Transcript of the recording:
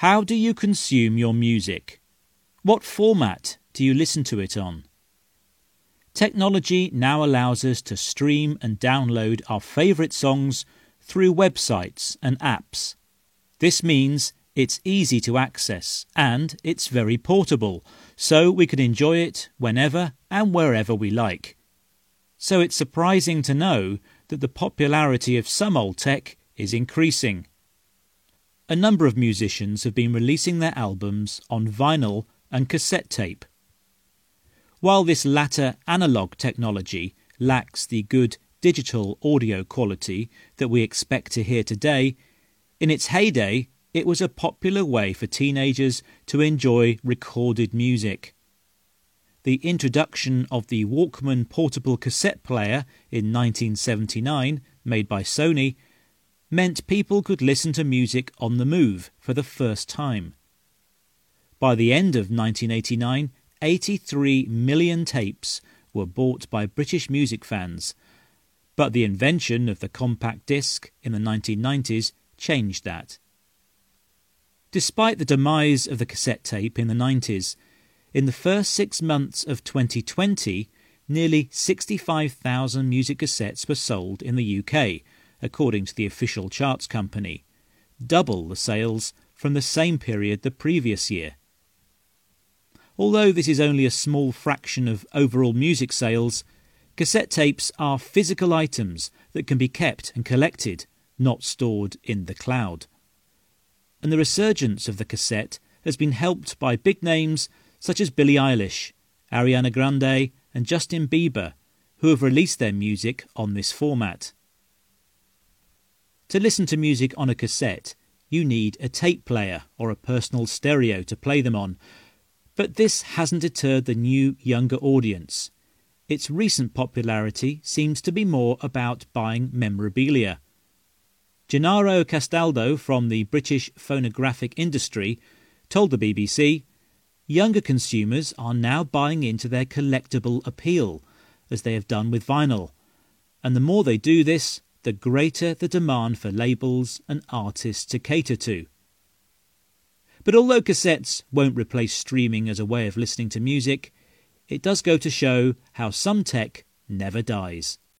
How do you consume your music? What format do you listen to it on? Technology now allows us to stream and download our favourite songs through websites and apps. This means it's easy to access and it's very portable, so we can enjoy it whenever and wherever we like. So it's surprising to know that the popularity of some old tech is increasing. A number of musicians have been releasing their albums on vinyl and cassette tape. While this latter analog technology lacks the good digital audio quality that we expect to hear today, in its heyday it was a popular way for teenagers to enjoy recorded music. The introduction of the Walkman portable cassette player in 1979, made by Sony, meant people could listen to music on the move for the first time. By the end of 1989, 83 million tapes were bought by British music fans, but the invention of the compact disc in the 1990s changed that. Despite the demise of the cassette tape in the 90s, in the first six months of 2020, nearly 65,000 music cassettes were sold in the UK, according to the official charts company, double the sales from the same period the previous year. Although this is only a small fraction of overall music sales, cassette tapes are physical items that can be kept and collected, not stored in the cloud. And the resurgence of the cassette has been helped by big names such as Billie Eilish, Ariana Grande, and Justin Bieber, who have released their music on this format. To listen to music on a cassette, you need a tape player or a personal stereo to play them on, but this hasn't deterred the new, younger audience. Its recent popularity seems to be more about buying memorabilia. Gennaro Castaldo from the British phonographic industry told the BBC younger consumers are now buying into their collectible appeal, as they have done with vinyl. And the more they do this, the greater the demand for labels and artists to cater to. But although cassettes won't replace streaming as a way of listening to music, it does go to show how some tech never dies.